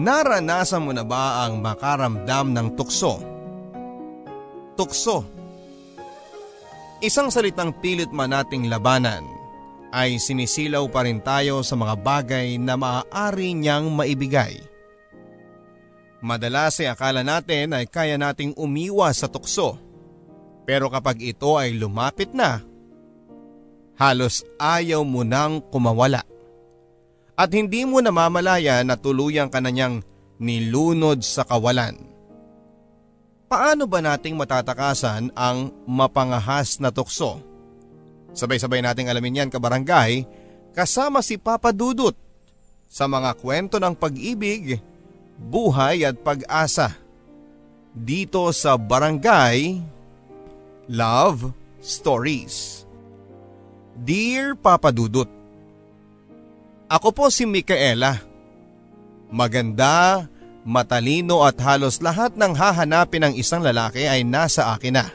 Naranasan mo na ba ang makaramdam ng tukso? Tukso. Isang salitang pilit man nating labanan ay sinisilaw pa rin tayo sa mga bagay na maaari niyang maibigay. Madalas ay akala natin ay kaya nating umiwas sa tukso. Pero kapag ito ay lumapit na, halos ayaw mo nang kumawala at hindi mo namamalaya na tuluyan ka na niyang nilunod sa kawalan. Paano ba nating matatakasan ang mapangahas na tukso? Sabay-sabay nating alamin yan kabarangay kasama si Papa Dudut sa mga kwento ng pag-ibig, buhay at pag-asa. Dito sa Barangay Love Stories. Dear Papa Dudut, ako po si Micaela. Maganda, matalino at halos lahat ng hahanapin ng isang lalaki ay nasa akin na.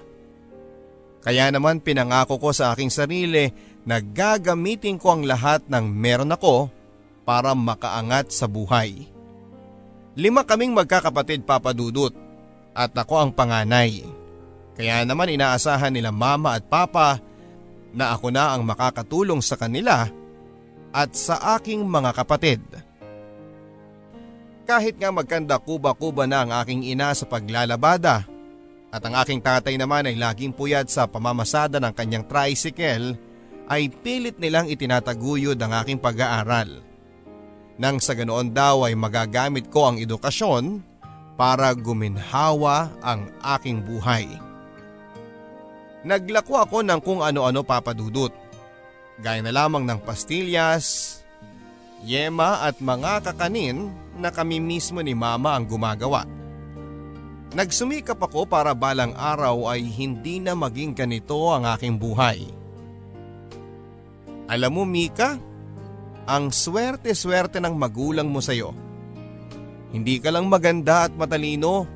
Kaya naman pinangako ko sa aking sarili na gagamitin ko ang lahat ng meron ako para makaangat sa buhay. Lima kaming magkakapatid papadudot at ako ang panganay. Kaya naman inaasahan nila mama at papa na ako na ang makakatulong sa kanila at sa aking mga kapatid. Kahit nga magkanda kuba-kuba na ang aking ina sa paglalabada at ang aking tatay naman ay laging puyat sa pamamasada ng kanyang tricycle ay pilit nilang itinataguyod ang aking pag-aaral. Nang sa ganoon daw ay magagamit ko ang edukasyon para guminhawa ang aking buhay. Naglako ako ng kung ano-ano papadudot gaya na lamang ng pastillas, yema at mga kakanin na kami mismo ni mama ang gumagawa. Nagsumikap ako para balang araw ay hindi na maging ganito ang aking buhay. Alam mo Mika, ang swerte-swerte ng magulang mo sa'yo. Hindi ka lang maganda at matalino.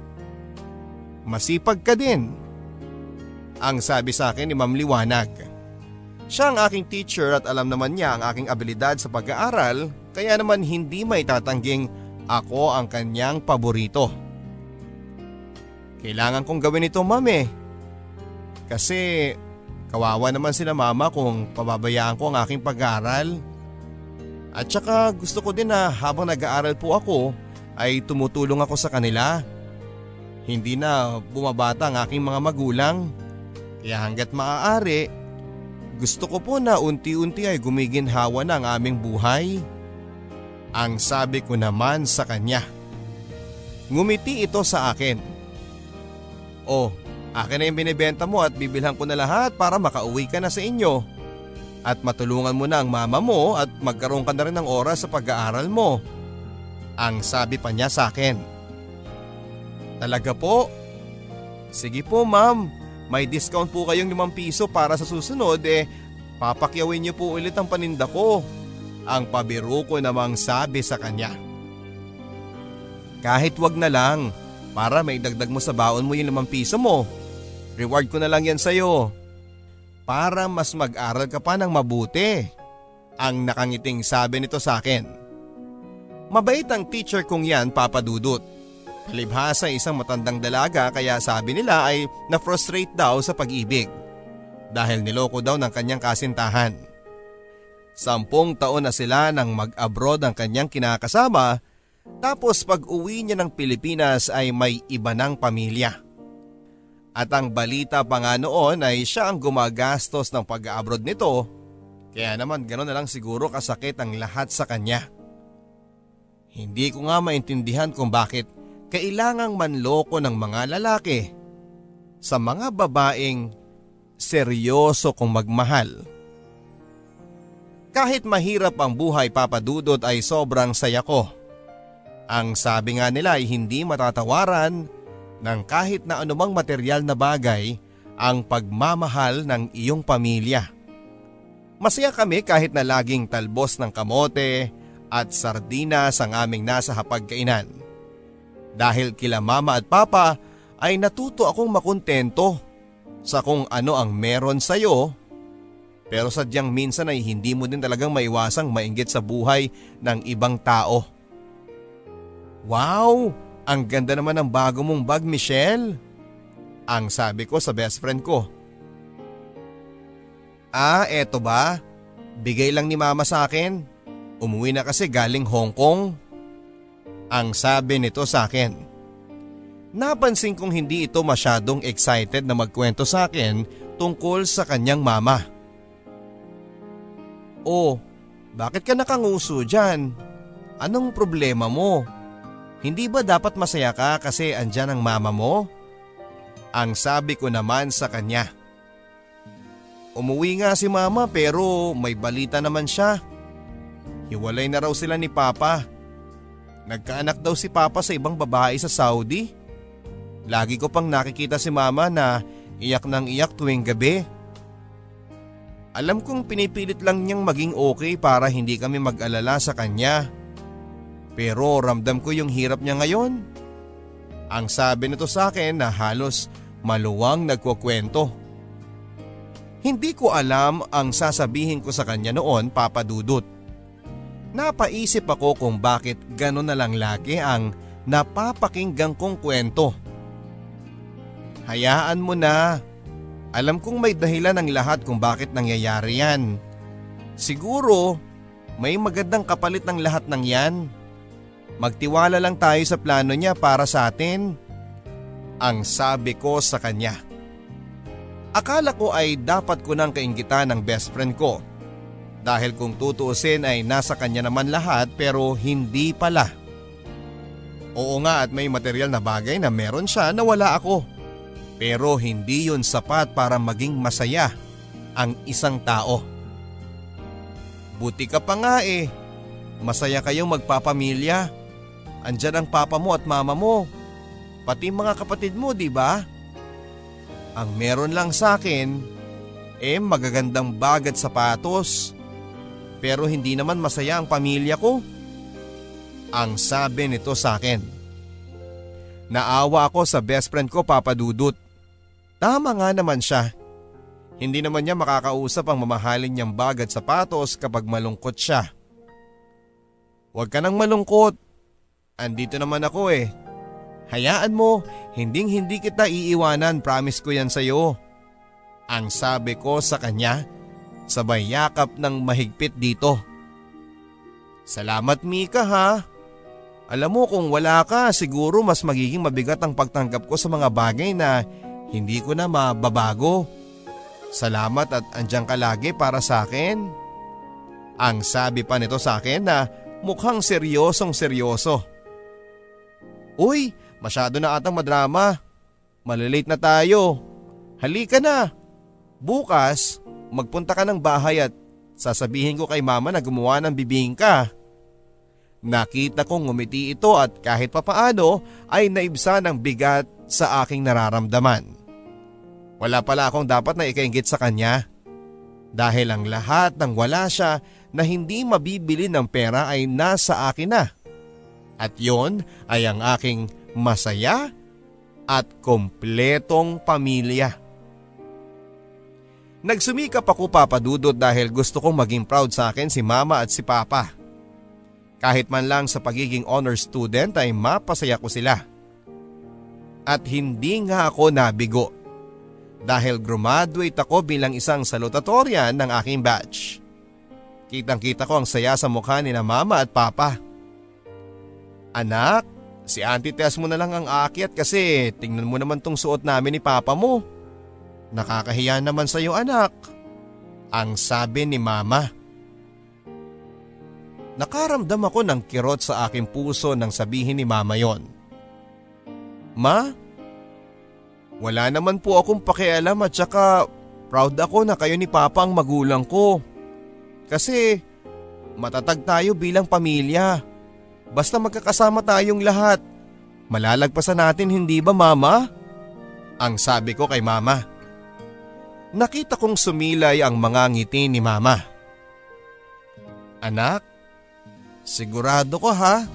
Masipag ka din. Ang sabi sa akin ni Ma'am Liwanag. Siya ang aking teacher at alam naman niya ang aking abilidad sa pag-aaral kaya naman hindi may tatangging ako ang kanyang paborito. Kailangan kong gawin ito mami. Kasi kawawa naman sila mama kung pababayaan ko ang aking pag-aaral. At saka gusto ko din na habang nag-aaral po ako ay tumutulong ako sa kanila. Hindi na bumabata ang aking mga magulang. Kaya hanggat maaari gusto ko po na unti-unti ay gumiginhawa na ang aming buhay. Ang sabi ko naman sa kanya. Ngumiti ito sa akin. Oh, akin na yung binibenta mo at bibilhan ko na lahat para makauwi ka na sa inyo. At matulungan mo na ang mama mo at magkaroon ka na rin ng oras sa pag-aaral mo. Ang sabi pa niya sa akin. Talaga po? Sige po ma'am, may discount po kayong 5 piso para sa susunod eh papakyawin niyo po ulit ang paninda ko. Ang pabiro ko namang sabi sa kanya. Kahit wag na lang para may dagdag mo sa baon mo yung 5 piso mo. Reward ko na lang yan sa'yo. Para mas mag-aral ka pa ng mabuti. Ang nakangiting sabi nito sa akin. Mabait ang teacher kong yan papadudot. Palibhasa isang matandang dalaga kaya sabi nila ay na-frustrate daw sa pag-ibig. Dahil niloko daw ng kanyang kasintahan. Sampung taon na sila nang mag-abroad ang kanyang kinakasama tapos pag uwi niya ng Pilipinas ay may iba ng pamilya. At ang balita pa nga noon ay siya ang gumagastos ng pag-abroad nito kaya naman gano'n na lang siguro kasakit ang lahat sa kanya. Hindi ko nga maintindihan kung bakit kailangang manloko ng mga lalaki sa mga babaeng seryoso kong magmahal. Kahit mahirap ang buhay papadudot ay sobrang saya ko. Ang sabi nga nila ay hindi matatawaran ng kahit na anumang material na bagay ang pagmamahal ng iyong pamilya. Masaya kami kahit na laging talbos ng kamote at sardinas ang aming nasa hapagkainan. Dahil kila mama at papa ay natuto akong makontento sa kung ano ang meron sa iyo pero sadyang minsan ay hindi mo din talagang maiwasang mainggit sa buhay ng ibang tao. Wow! Ang ganda naman ng bago mong bag, Michelle. Ang sabi ko sa best friend ko. Ah, eto ba? Bigay lang ni mama sa akin. Umuwi na kasi galing Hong Kong. Ang sabi nito sa akin. Napansin kong hindi ito masyadong excited na magkwento sa akin tungkol sa kanyang mama. Oh, bakit ka nakanguso dyan? Anong problema mo? Hindi ba dapat masaya ka kasi andyan ang mama mo? Ang sabi ko naman sa kanya. Umuwi nga si mama pero may balita naman siya. Hiwalay na raw sila ni papa. Nagkaanak daw si papa sa ibang babae sa Saudi. Lagi ko pang nakikita si mama na iyak ng iyak tuwing gabi. Alam kong pinipilit lang niyang maging okay para hindi kami mag-alala sa kanya. Pero ramdam ko yung hirap niya ngayon. Ang sabi nito sa akin na halos maluwang nagkukwento. Hindi ko alam ang sasabihin ko sa kanya noon papadudot. Napaisip ako kung bakit gano'n na lang lagi ang napapakinggan kong kwento. Hayaan mo na. Alam kong may dahilan ang lahat kung bakit nangyayari yan. Siguro may magandang kapalit ng lahat ng yan. Magtiwala lang tayo sa plano niya para sa atin. Ang sabi ko sa kanya. Akala ko ay dapat ko nang kaingitan ng best friend ko. Dahil kung tutuusin ay nasa kanya naman lahat pero hindi pala. Oo nga at may material na bagay na meron siya na wala ako. Pero hindi yun sapat para maging masaya ang isang tao. Buti ka pa nga eh. Masaya kayong magpapamilya. Andyan ang papa mo at mama mo. Pati mga kapatid mo, di ba? Ang meron lang sa akin, eh magagandang bag at sapatos. Pero hindi naman masaya ang pamilya ko. Ang sabi nito sa akin. Naawa ako sa best friend ko papadudot. Tama nga naman siya. Hindi naman niya makakausap ang mamahalin niyang bag at sapatos kapag malungkot siya. Huwag ka nang malungkot. Andito naman ako eh. Hayaan mo, hinding hindi kita iiwanan, promise ko yan sa'yo. Ang sabi ko sa kanya, sabay yakap ng mahigpit dito. Salamat Mika ha. Alam mo kung wala ka siguro mas magiging mabigat ang pagtanggap ko sa mga bagay na hindi ko na mababago. Salamat at andyan ka lagi para sa akin. Ang sabi pa nito sa akin na mukhang seryosong seryoso. Uy, masyado na atang madrama. Malilate na tayo. Halika na. Bukas, magpunta ka ng bahay at sasabihin ko kay mama na gumawa ng bibingka. Nakita kong ngumiti ito at kahit papaano ay naibsa ng bigat sa aking nararamdaman. Wala pala akong dapat na ikaingit sa kanya. Dahil ang lahat ng wala siya na hindi mabibili ng pera ay nasa akin na. At yon ay ang aking masaya at kompletong pamilya. Nagsumikap ako papadudot dahil gusto kong maging proud sa akin si mama at si papa. Kahit man lang sa pagiging honor student ay mapasaya ko sila. At hindi nga ako nabigo dahil graduate ako bilang isang salutatorian ng aking batch. Kitang kita ko ang saya sa mukha ni na mama at papa. Anak, si Auntie Tess mo na lang ang aakyat kasi tingnan mo naman tong suot namin ni Papa mo. Nakakahiya naman sa iyo anak. Ang sabi ni Mama. Nakaramdam ako ng kirot sa aking puso nang sabihin ni Mama yon. Ma, wala naman po akong pakialam at saka proud ako na kayo ni Papa ang magulang ko. Kasi matatag tayo bilang pamilya. Basta magkakasama tayong lahat. Malalagpasan natin hindi ba mama? Ang sabi ko kay mama. Nakita kong sumilay ang mga ngiti ni mama. Anak, sigurado ko ha?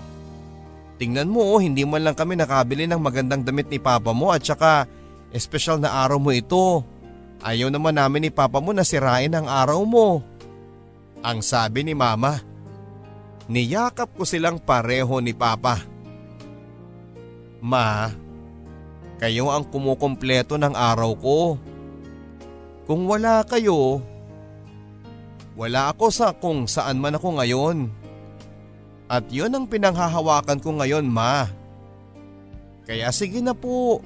Tingnan mo oh, hindi man lang kami nakabili ng magandang damit ni papa mo at saka espesyal na araw mo ito. Ayaw naman namin ni papa mo na sirain ang araw mo. Ang sabi ni mama. Niyakap ko silang pareho ni Papa. Ma, kayo ang kumukumpleto ng araw ko. Kung wala kayo, wala ako sa kung saan man ako ngayon. At yun ang pinanghahawakan ko ngayon ma. Kaya sige na po,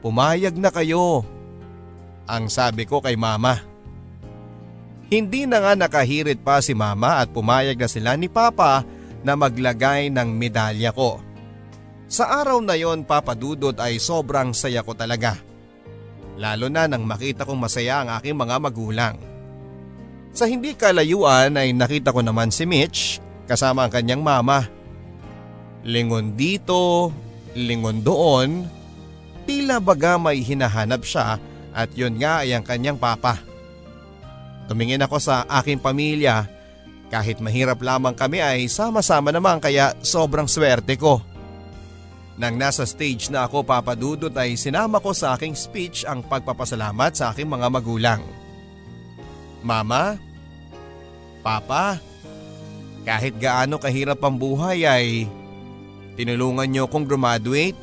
pumayag na kayo. Ang sabi ko kay mama. Hindi na nga nakahirit pa si mama at pumayag na sila ni papa na maglagay ng medalya ko. Sa araw na yon papadudot ay sobrang saya ko talaga. Lalo na nang makita kong masaya ang aking mga magulang. Sa hindi kalayuan ay nakita ko naman si Mitch kasama ang kanyang mama. Lingon dito, lingon doon, tila baga may hinahanap siya at yun nga ay ang kanyang papa. Tumingin ako sa aking pamilya kahit mahirap lamang kami ay sama-sama naman kaya sobrang swerte ko. Nang nasa stage na ako papadudot ay sinama ko sa aking speech ang pagpapasalamat sa aking mga magulang. Mama, Papa, kahit gaano kahirap ang buhay ay tinulungan niyo akong graduate.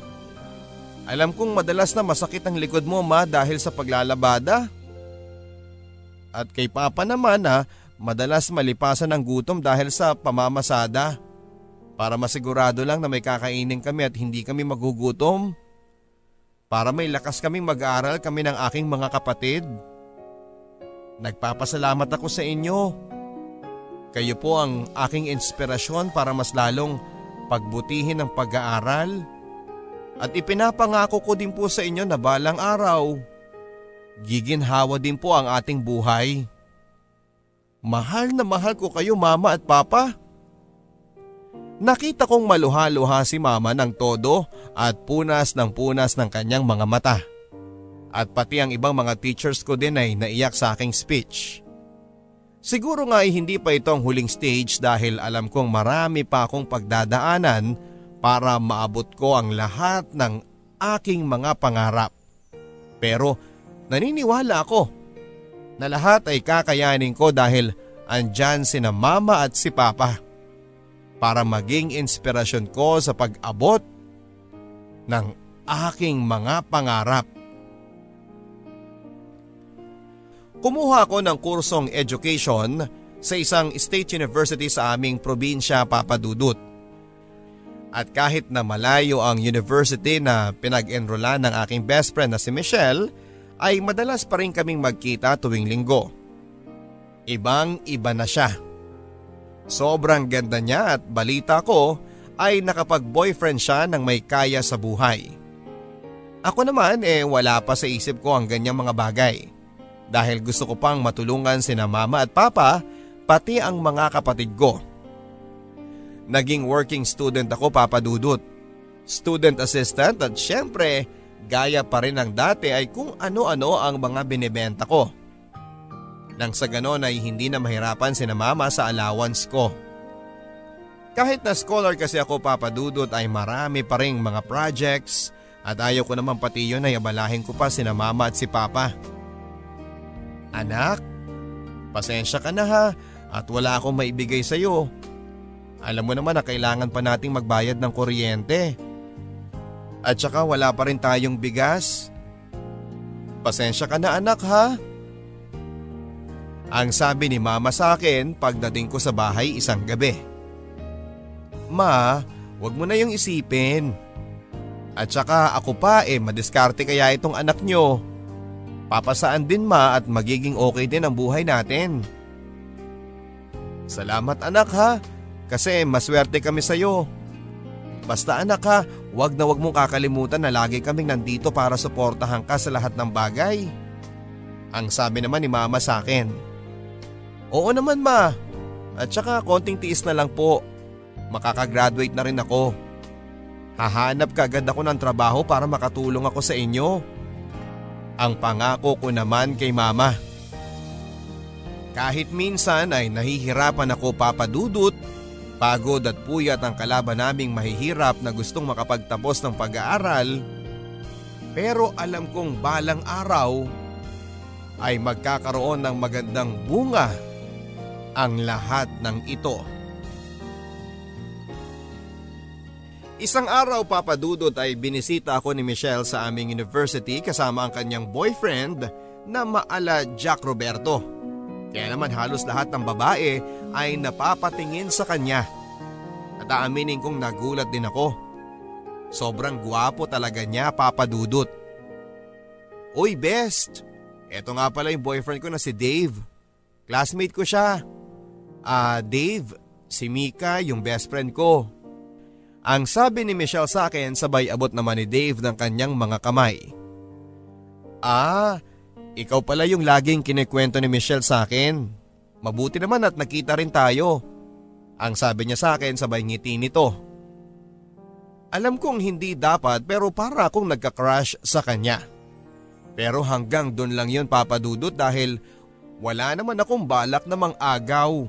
Alam kong madalas na masakit ang likod mo ma dahil sa paglalabada. At kay Papa naman ha, madalas malipasan ng gutom dahil sa pamamasada para masigurado lang na may kakainin kami at hindi kami magugutom. Para may lakas kaming mag-aaral kami ng aking mga kapatid. Nagpapasalamat ako sa inyo. Kayo po ang aking inspirasyon para mas lalong pagbutihin ang pag-aaral. At ipinapangako ko din po sa inyo na balang araw, giginhawa din po ang ating buhay. Mahal na mahal ko kayo mama at papa. Nakita kong maluha-luha si mama ng todo at punas ng punas ng kanyang mga mata. At pati ang ibang mga teachers ko din ay naiyak sa aking speech. Siguro nga ay hindi pa ito ang huling stage dahil alam kong marami pa akong pagdadaanan para maabot ko ang lahat ng aking mga pangarap. Pero naniniwala ako na lahat ay kakayanin ko dahil andyan sina mama at si papa para maging inspirasyon ko sa pag-abot ng aking mga pangarap. Kumuha ako ng kursong education sa isang state university sa aming probinsya Papadudut. At kahit na malayo ang university na pinag-enrollan ng aking best friend na si Michelle, ay madalas pa rin kaming magkita tuwing linggo. Ibang iba na siya. Sobrang ganda niya at balita ko ay nakapag-boyfriend siya ng may kaya sa buhay. Ako naman eh wala pa sa isip ko ang ganyang mga bagay. Dahil gusto ko pang matulungan sina mama at papa pati ang mga kapatid ko. Naging working student ako papadudot. Student assistant at syempre gaya pa rin ng dati ay kung ano-ano ang mga binibenta ko. Nang sa ganon ay hindi na mahirapan si na mama sa allowance ko. Kahit na scholar kasi ako papadudot ay marami pa ring mga projects at ayaw ko naman pati yun ay abalahin ko pa si na mama at si papa. Anak, pasensya ka na ha at wala akong maibigay sa iyo. Alam mo naman na kailangan pa nating magbayad ng kuryente. At saka wala pa rin tayong bigas. Pasensya ka na anak ha. Ang sabi ni mama sa akin pagdating ko sa bahay isang gabi. Ma, wag mo na yung isipin. At saka ako pa eh madiskarte kaya itong anak nyo. Papasaan din ma at magiging okay din ang buhay natin. Salamat anak ha, kasi maswerte kami sa'yo. Basta anak ha, wag na wag mong kakalimutan na lagi kaming nandito para suportahan ka sa lahat ng bagay. Ang sabi naman ni mama sa akin. Oo naman ma. At saka konting tiis na lang po. Makakagraduate na rin ako. Hahanap kagad ako ng trabaho para makatulong ako sa inyo. Ang pangako ko naman kay mama. Kahit minsan ay nahihirapan ako papadudot, pagod at puyat ang kalaban naming mahihirap na gustong makapagtapos ng pag-aaral, pero alam kong balang araw ay magkakaroon ng magandang bunga ang lahat ng ito. Isang araw papadudot ay binisita ako ni Michelle sa aming university kasama ang kanyang boyfriend na maala Jack Roberto. Kaya naman halos lahat ng babae ay napapatingin sa kanya. At aaminin kong nagulat din ako. Sobrang guwapo talaga niya papadudot. Uy best, eto nga pala yung boyfriend ko na si Dave. Classmate ko siya. Ah uh, Dave, si Mika yung best friend ko. Ang sabi ni Michelle sa akin sabay abot naman ni Dave ng kanyang mga kamay. Ah, ikaw pala yung laging kinikwento ni Michelle sa akin. Mabuti naman at nakita rin tayo. Ang sabi niya sa akin sabay ngiti nito. Alam kong hindi dapat pero para akong nagka-crush sa kanya. Pero hanggang doon lang yun papadudot dahil wala naman akong balak na mang agaw.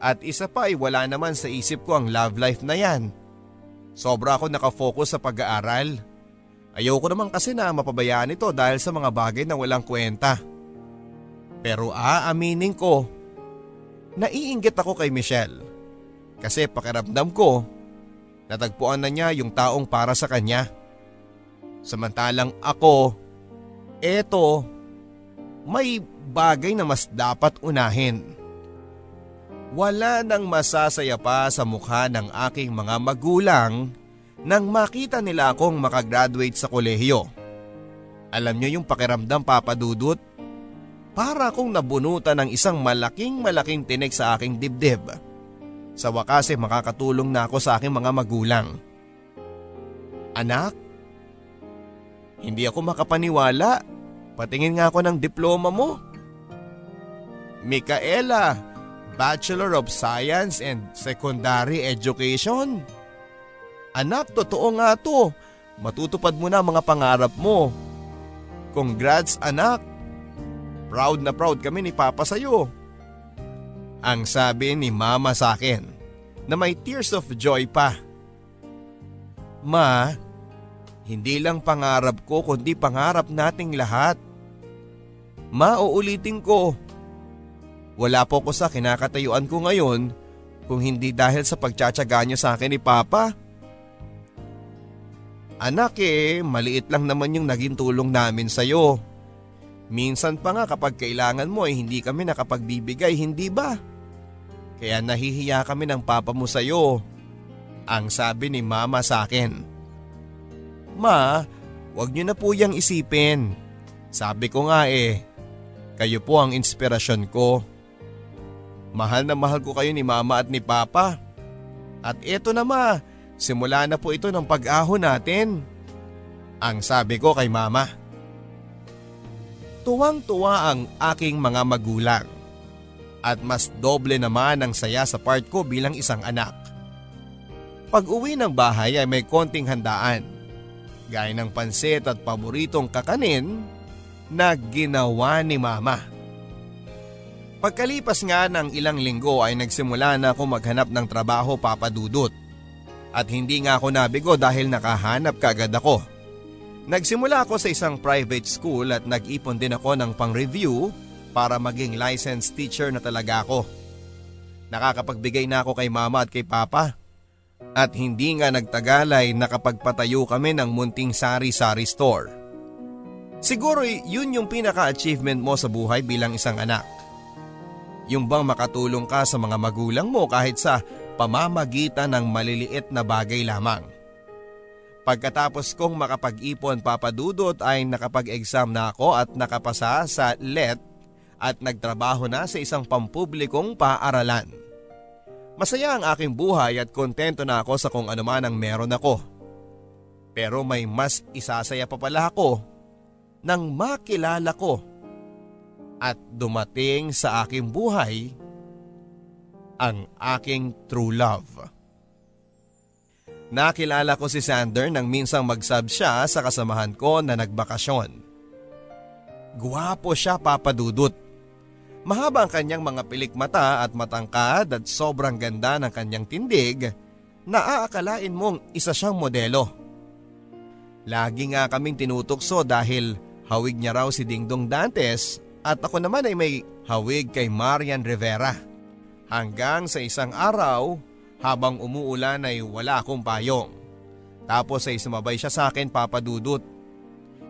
At isa pa ay wala naman sa isip ko ang love life na yan. Sobra ako nakafocus sa pag-aaral. Ayoko naman kasi na mapabayaan ito dahil sa mga bagay na walang kwenta. Pero aaminin ko, naiinggit ako kay Michelle. Kasi pakiramdam ko, natagpuan na niya yung taong para sa kanya. Samantalang ako, eto, may bagay na mas dapat unahin. Wala nang masasaya pa sa mukha ng aking mga magulang nang makita nila akong makagraduate sa kolehiyo. Alam niyo yung pakiramdam papadudot? Para akong nabunutan ng isang malaking malaking tinik sa aking dibdib. Sa wakas ay makakatulong na ako sa aking mga magulang. Anak, hindi ako makapaniwala. Patingin nga ako ng diploma mo. Mikaela, Bachelor of Science and Secondary Education. Anak, totoo nga to. Matutupad mo na mga pangarap mo. Congrats anak. Proud na proud kami ni Papa sa'yo. Ang sabi ni Mama sa akin na may tears of joy pa. Ma, hindi lang pangarap ko kundi pangarap nating lahat. Ma, uulitin ko. Wala po ko sa kinakatayuan ko ngayon kung hindi dahil sa pagtsatsaga niyo sa akin ni Papa. Anak eh, maliit lang naman yung naging tulong namin sa'yo. Minsan pa nga kapag kailangan mo ay eh, hindi kami nakapagbibigay, hindi ba? Kaya nahihiya kami ng papa mo sa'yo. Ang sabi ni mama sa akin. Ma, wag niyo na po yung isipin. Sabi ko nga eh, kayo po ang inspirasyon ko. Mahal na mahal ko kayo ni mama at ni papa. At eto na ma, simula na po ito ng pag-ahon natin. Ang sabi ko kay mama. Tuwang-tuwa ang aking mga magulang. At mas doble naman ang saya sa part ko bilang isang anak. Pag uwi ng bahay ay may konting handaan. Gaya ng pansit at paboritong kakanin na ginawa ni mama. Pagkalipas nga ng ilang linggo ay nagsimula na ako maghanap ng trabaho papadudot. At hindi nga ako nabigo dahil nakahanap kagad ako. Nagsimula ako sa isang private school at nag-ipon din ako ng pang-review para maging licensed teacher na talaga ako. Nakakapagbigay na ako kay mama at kay papa. At hindi nga nagtagalay nakapagpatayo kami ng munting sari-sari store. Siguro yun yung pinaka-achievement mo sa buhay bilang isang anak. Yung bang makatulong ka sa mga magulang mo kahit sa pamamagitan ng maliliit na bagay lamang. Pagkatapos kong makapag-ipon papadudot ay nakapag-exam na ako at nakapasa sa LET at nagtrabaho na sa isang pampublikong paaralan. Masaya ang aking buhay at kontento na ako sa kung ano man ang meron ako. Pero may mas isasaya pa pala ako nang makilala ko at dumating sa aking buhay ang aking true love. Nakilala ko si Sander nang minsang magsab siya sa kasamahan ko na nagbakasyon. Guwapo siya papadudot. Mahaba ang kanyang mga pilik mata at matangkad at sobrang ganda ng kanyang tindig na aakalain mong isa siyang modelo. Lagi nga kaming tinutukso dahil hawig niya raw si Dingdong Dantes at ako naman ay may hawig kay Marian Rivera. Hanggang sa isang araw Habang umuulan ay wala akong payong. Tapos ay sumabay siya sa akin papadudot.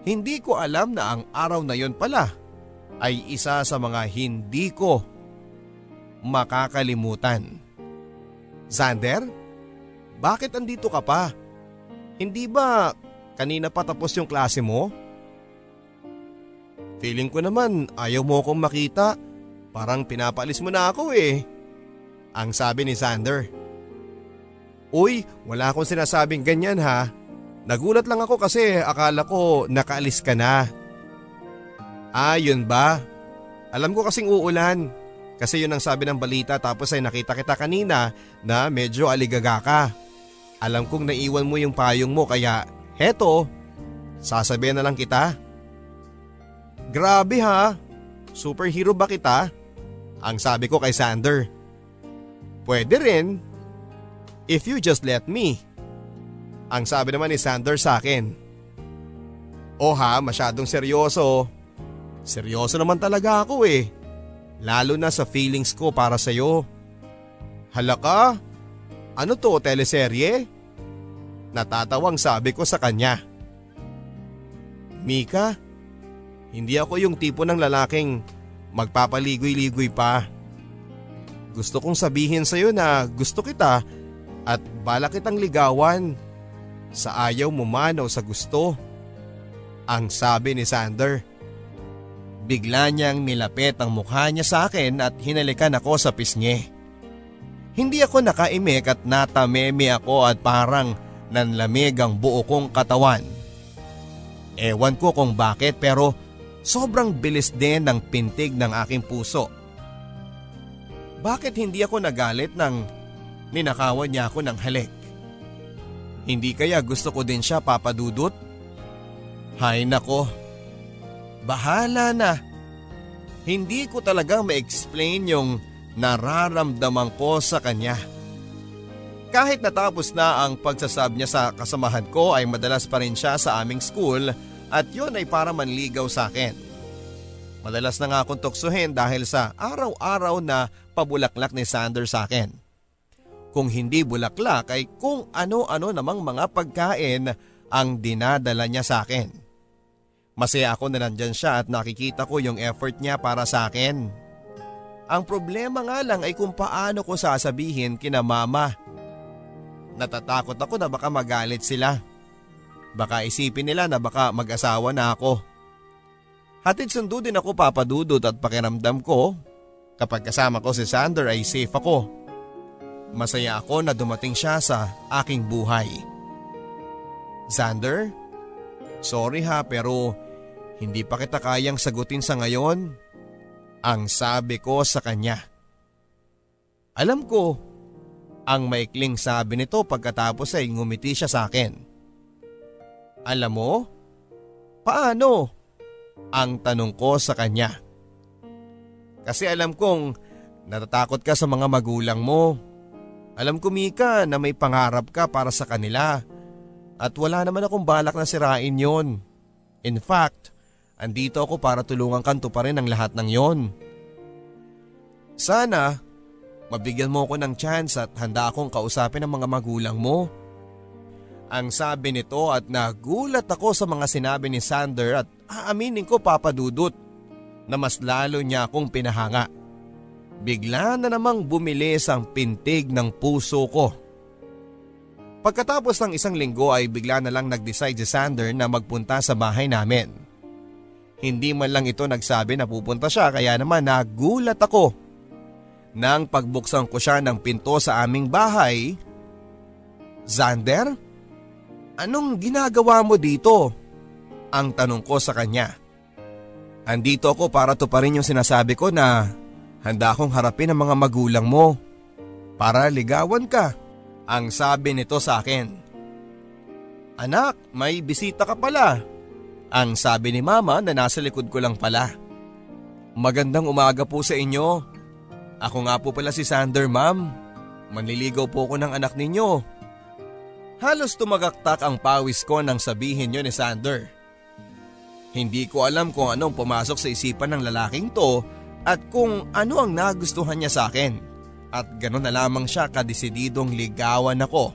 Hindi ko alam na ang araw na yon pala ay isa sa mga hindi ko makakalimutan. Zander, bakit andito ka pa? Hindi ba kanina pa tapos yung klase mo? Feeling ko naman ayaw mo akong makita. Parang pinapalis mo na ako eh. Ang sabi ni Sander. Uy, wala akong sinasabing ganyan ha. Nagulat lang ako kasi akala ko nakaalis ka na. Ah, yun ba? Alam ko kasing uulan. Kasi yun ang sabi ng balita tapos ay nakita kita kanina na medyo aligaga ka. Alam kong naiwan mo yung payong mo kaya heto, sasabihin na lang kita. Grabe ha, superhero ba kita? Ang sabi ko kay Sander. Pwede rin. If you just let me. Ang sabi naman ni Sander sa akin. O ha, masyadong seryoso. Seryoso naman talaga ako eh. Lalo na sa feelings ko para sa'yo. Halaka? Ano to, teleserye? Natatawang sabi ko sa kanya. Mika, hindi ako yung tipo ng lalaking magpapaligoy-ligoy pa. Gusto kong sabihin sa'yo na gusto kita at bala kitang ligawan sa ayaw mo man o sa gusto. Ang sabi ni Sander. Bigla niyang nilapit ang mukha niya sa akin at hinalikan ako sa pisngi. Hindi ako nakaimik at natameme ako at parang nanlamig ang buo kong katawan. Ewan ko kung bakit pero Sobrang bilis din ng pintig ng aking puso. Bakit hindi ako nagalit nang ninakawan niya ako ng halik? Hindi kaya gusto ko din siya papadudot? Hay nako, bahala na. Hindi ko talaga ma-explain yung nararamdaman ko sa kanya. Kahit natapos na ang pagsasab niya sa kasamahan ko ay madalas pa rin siya sa aming school at yun ay para manligaw sa akin. Madalas na nga akong tuksuhin dahil sa araw-araw na pabulaklak ni Sander sa akin. Kung hindi bulaklak ay kung ano-ano namang mga pagkain ang dinadala niya sa akin. Masaya ako na nandyan siya at nakikita ko yung effort niya para sa akin. Ang problema nga lang ay kung paano ko sasabihin kina mama. Natatakot ako na baka magalit sila. Baka isipin nila na baka mag-asawa na ako. Hatid sundo din ako papadudot at pakiramdam ko kapag kasama ko si Sander ay safe ako. Masaya ako na dumating siya sa aking buhay. Sander, sorry ha pero hindi pa kita kayang sagutin sa ngayon. Ang sabi ko sa kanya. Alam ko, ang maikling sabi nito pagkatapos ay ngumiti siya sa akin. Alam mo? Paano? Ang tanong ko sa kanya. Kasi alam kong natatakot ka sa mga magulang mo. Alam ko Mika na may pangarap ka para sa kanila. At wala naman akong balak na sirain yon. In fact, andito ako para tulungan kanto pa rin ang lahat ng yon. Sana, mabigyan mo ako ng chance at handa akong kausapin ang mga magulang mo ang sabi nito at nagulat ako sa mga sinabi ni Sander at aaminin ko papadudot na mas lalo niya akong pinahanga. Bigla na namang bumilis ang pintig ng puso ko. Pagkatapos ng isang linggo ay bigla na lang nag-decide si Sander na magpunta sa bahay namin. Hindi man lang ito nagsabi na pupunta siya kaya naman nagulat ako. Nang pagbuksan ko siya ng pinto sa aming bahay, Zander? Anong ginagawa mo dito? Ang tanong ko sa kanya. Andito ako para to pa rin yung sinasabi ko na handa akong harapin ang mga magulang mo. Para ligawan ka. Ang sabi nito sa akin. Anak, may bisita ka pala. Ang sabi ni mama na nasa likod ko lang pala. Magandang umaga po sa inyo. Ako nga po pala si Sander ma'am. Manliligaw po ako ng anak ninyo. Halos tumagaktak ang pawis ko nang sabihin yun ni Sander. Hindi ko alam kung anong pumasok sa isipan ng lalaking to at kung ano ang nagustuhan niya sa akin. At gano'n na lamang siya kadesididong ligawan ako.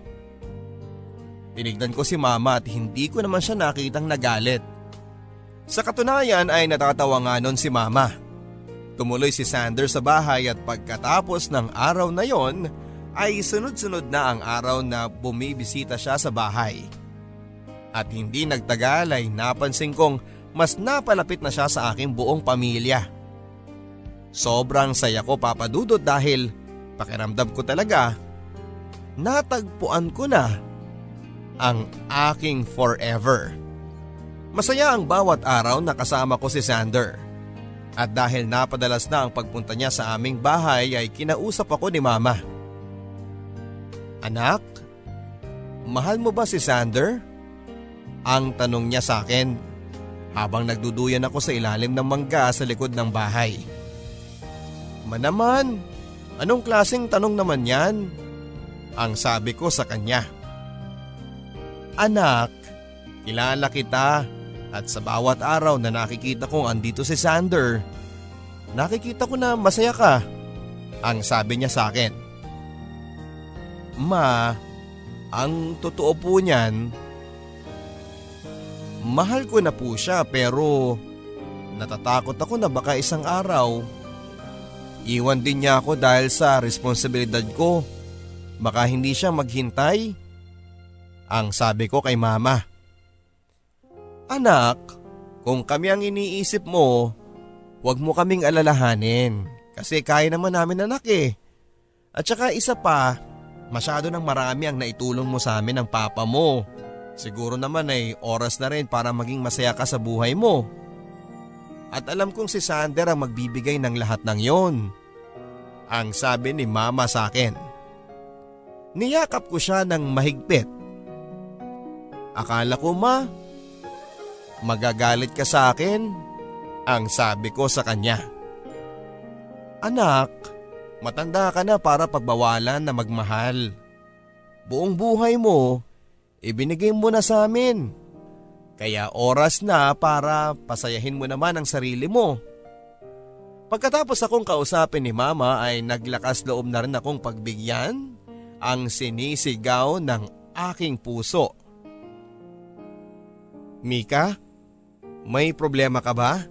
Tinignan ko si mama at hindi ko naman siya nakitang nagalit. Sa katunayan ay natatawa nga nun si mama. Tumuloy si Sander sa bahay at pagkatapos ng araw na yon ay sunod-sunod na ang araw na bumibisita siya sa bahay. At hindi nagtagal ay napansin kong mas napalapit na siya sa aking buong pamilya. Sobrang saya ko papadudot dahil pakiramdam ko talaga natagpuan ko na ang aking forever. Masaya ang bawat araw na kasama ko si Sander. At dahil napadalas na ang pagpunta niya sa aming bahay ay kinausap ako ni mama. Anak, mahal mo ba si Sander? Ang tanong niya sa akin habang nagduduyan ako sa ilalim ng mangga sa likod ng bahay. Manaman, anong klaseng tanong naman yan? Ang sabi ko sa kanya. Anak, kilala kita at sa bawat araw na nakikita kong andito si Sander, nakikita ko na masaya ka. Ang sabi niya sa akin. Ma, ang totoo po niyan, mahal ko na po siya pero natatakot ako na baka isang araw Iwan din niya ako dahil sa responsibilidad ko. Baka hindi siya maghintay. Ang sabi ko kay mama. Anak, kung kami ang iniisip mo, huwag mo kaming alalahanin. Kasi kaya naman namin anak eh. At saka isa pa, masyado nang marami ang naitulong mo sa amin ng papa mo. Siguro naman ay oras na rin para maging masaya ka sa buhay mo. At alam kong si Sander ang magbibigay ng lahat ng yon. Ang sabi ni mama sa akin. Niyakap ko siya ng mahigpit. Akala ko ma, magagalit ka sa akin? Ang sabi ko sa kanya. Anak, matanda ka na para pagbawalan na magmahal. Buong buhay mo, ibinigay mo na sa amin. Kaya oras na para pasayahin mo naman ang sarili mo. Pagkatapos akong kausapin ni mama ay naglakas loob na rin akong pagbigyan ang sinisigaw ng aking puso. Mika, may problema ka ba?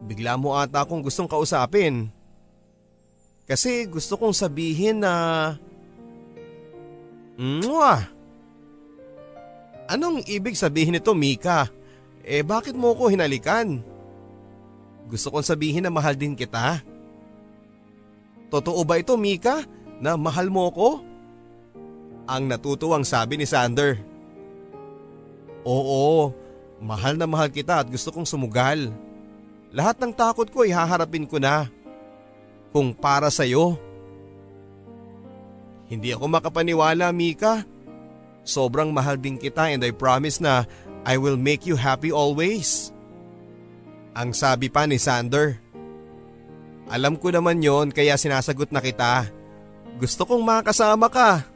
Bigla mo ata akong gustong kausapin. Kasi gusto kong sabihin na... Mwah! Anong ibig sabihin nito Mika? Eh bakit mo ko hinalikan? Gusto kong sabihin na mahal din kita. Totoo ba ito Mika na mahal mo ko? Ang natutuwang sabi ni Sander. Oo, mahal na mahal kita at gusto kong sumugal. Lahat ng takot ko ay haharapin ko na. Kung para sa'yo. Hindi ako makapaniwala. Mika. Sobrang mahal din kita and I promise na I will make you happy always. Ang sabi pa ni Sander. Alam ko naman yon kaya sinasagot na kita. Gusto kong makasama ka.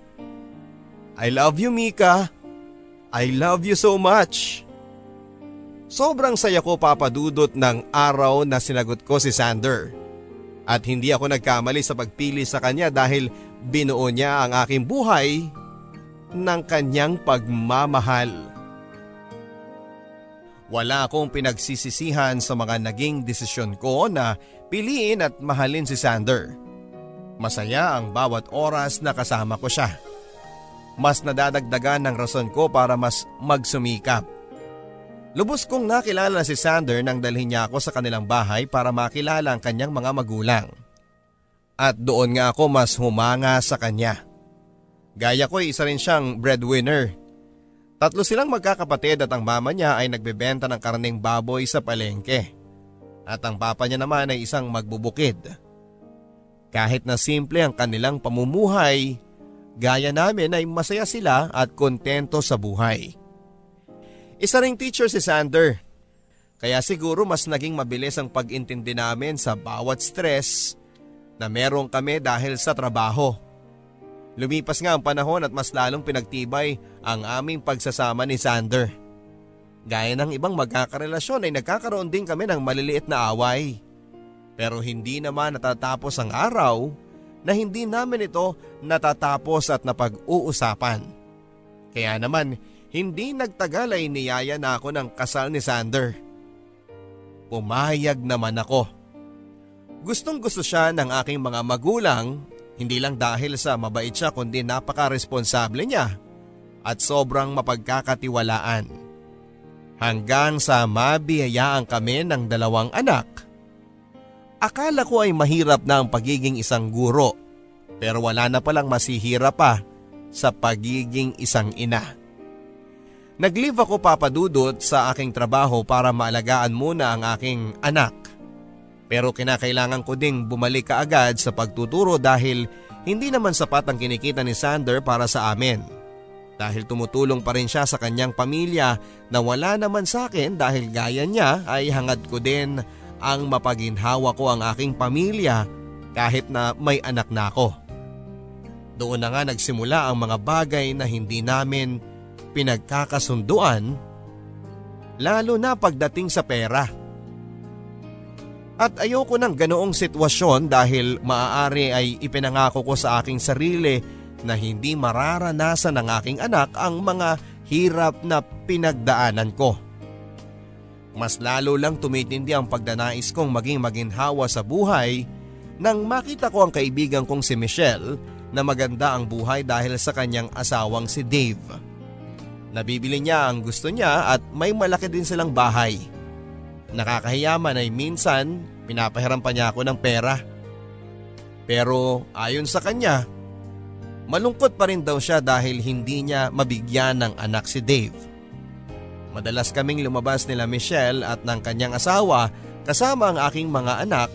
I love you Mika. I love you so much. Sobrang saya ko papadudot ng araw na sinagot ko si Sander. At hindi ako nagkamali sa pagpili sa kanya dahil binuo niya ang aking buhay ng kanyang pagmamahal. Wala akong pinagsisisihan sa mga naging desisyon ko na piliin at mahalin si Sander. Masaya ang bawat oras na kasama ko siya. Mas nadadagdagan ng rason ko para mas magsumikap. Lubos kong nakilala si Sander nang dalhin niya ako sa kanilang bahay para makilala ang kanyang mga magulang. At doon nga ako mas humanga sa kanya. Gaya ko isa rin siyang breadwinner. Tatlo silang magkakapatid at ang mama niya ay nagbebenta ng karneng baboy sa palengke. At ang papa niya naman ay isang magbubukid. Kahit na simple ang kanilang pamumuhay, gaya namin ay masaya sila at kontento sa buhay. Isa ring teacher si Sander. Kaya siguro mas naging mabilis ang pag-intindi namin sa bawat stress na meron kami dahil sa trabaho. Lumipas nga ang panahon at mas lalong pinagtibay ang aming pagsasama ni Sander. Gaya ng ibang magkakarelasyon ay nagkakaroon din kami ng maliliit na away. Pero hindi naman natatapos ang araw na hindi namin ito natatapos at napag-uusapan. Kaya naman hindi nagtagal ay niyaya na ako ng kasal ni Sander. Pumayag naman ako. Gustong gusto siya ng aking mga magulang, hindi lang dahil sa mabait siya kundi napaka-responsable niya at sobrang mapagkakatiwalaan. Hanggang sa mabiyayaan kami ng dalawang anak. Akala ko ay mahirap na ang pagiging isang guro pero wala na palang masihirap pa sa pagiging isang ina. Nag-leave ako papadudot sa aking trabaho para maalagaan muna ang aking anak. Pero kinakailangan ko ding bumalik kaagad sa pagtuturo dahil hindi naman sapat ang kinikita ni Sander para sa amin dahil tumutulong pa rin siya sa kanyang pamilya na wala naman sa akin dahil gaya niya ay hangad ko din ang mapaginhawa ko ang aking pamilya kahit na may anak na ako. Doon na nga nagsimula ang mga bagay na hindi namin pinagkakasunduan lalo na pagdating sa pera. At ayoko ng ganoong sitwasyon dahil maaari ay ipinangako ko sa aking sarili na hindi mararanasan ng aking anak ang mga hirap na pinagdaanan ko. Mas lalo lang tumitindi ang pagdanais kong maging maginhawa sa buhay nang makita ko ang kaibigan kong si Michelle na maganda ang buhay dahil sa kanyang asawang si Dave. Nabibili niya ang gusto niya at may malaki din silang bahay. Nakakahiyaman ay minsan pinapahiram pa niya ako ng pera. Pero ayon sa kanya, Malungkot pa rin daw siya dahil hindi niya mabigyan ng anak si Dave. Madalas kaming lumabas nila Michelle at ng kanyang asawa kasama ang aking mga anak